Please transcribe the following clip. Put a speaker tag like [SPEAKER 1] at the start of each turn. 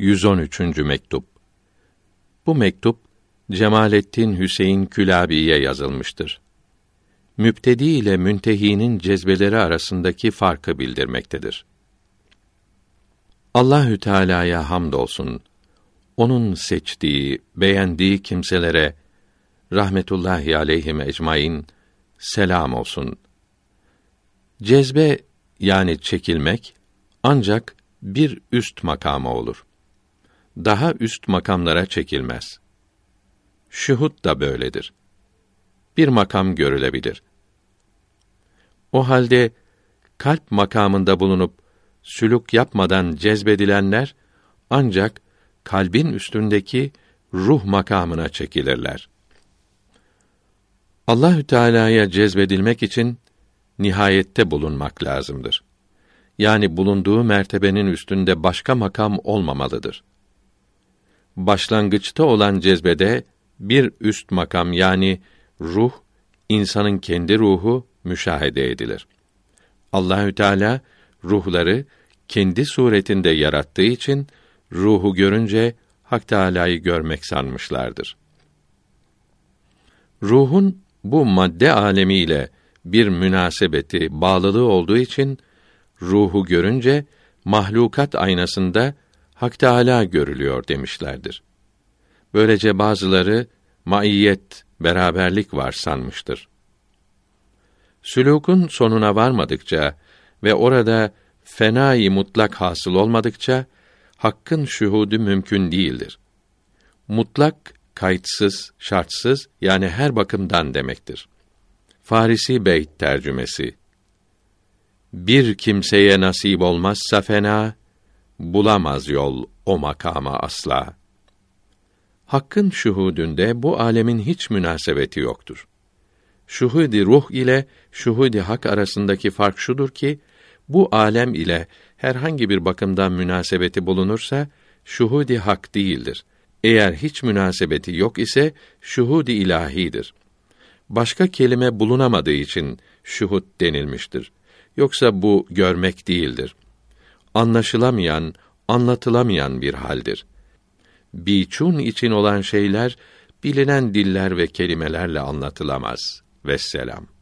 [SPEAKER 1] 113. mektup. Bu mektup Cemalettin Hüseyin Külabi'ye yazılmıştır. Müptedi ile müntehinin cezbeleri arasındaki farkı bildirmektedir. Allahü Teala'ya hamdolsun. Onun seçtiği, beğendiği kimselere rahmetullahi aleyhim ecmaîn selam olsun. Cezbe yani çekilmek ancak bir üst makama olur. Daha üst makamlara çekilmez. Şuhut da böyledir. Bir makam görülebilir. O halde kalp makamında bulunup sülük yapmadan cezbedilenler ancak kalbin üstündeki ruh makamına çekilirler. Allahü Teala'ya cezbedilmek için nihayette bulunmak lazımdır. Yani bulunduğu mertebenin üstünde başka makam olmamalıdır. Başlangıçta olan cezbede bir üst makam yani ruh, insanın kendi ruhu müşahede edilir. Allahü Teala ruhları kendi suretinde yarattığı için ruhu görünce Hak Teâlâ'yı görmek sanmışlardır. Ruhun bu madde alemiyle bir münasebeti, bağlılığı olduğu için ruhu görünce mahlukat aynasında Hak Teâlâ görülüyor demişlerdir. Böylece bazıları maiyet, beraberlik var sanmıştır. Sülûkun sonuna varmadıkça ve orada fenai mutlak hasıl olmadıkça hakkın şuhudu mümkün değildir. Mutlak kayıtsız, şartsız yani her bakımdan demektir. Farisi Beyt tercümesi Bir kimseye nasip olmazsa fena, bulamaz yol o makama asla. Hakkın şuhudünde bu alemin hiç münasebeti yoktur. Şuhudi ruh ile şuhudi hak arasındaki fark şudur ki bu alem ile herhangi bir bakımdan münasebeti bulunursa şuhudi hak değildir. Eğer hiç münasebeti yok ise şuhudi ilahidir. Başka kelime bulunamadığı için şuhud denilmiştir. Yoksa bu görmek değildir. Anlaşılamayan, anlatılamayan bir haldir. Biçun için olan şeyler bilinen diller ve kelimelerle anlatılamaz. Vesselam.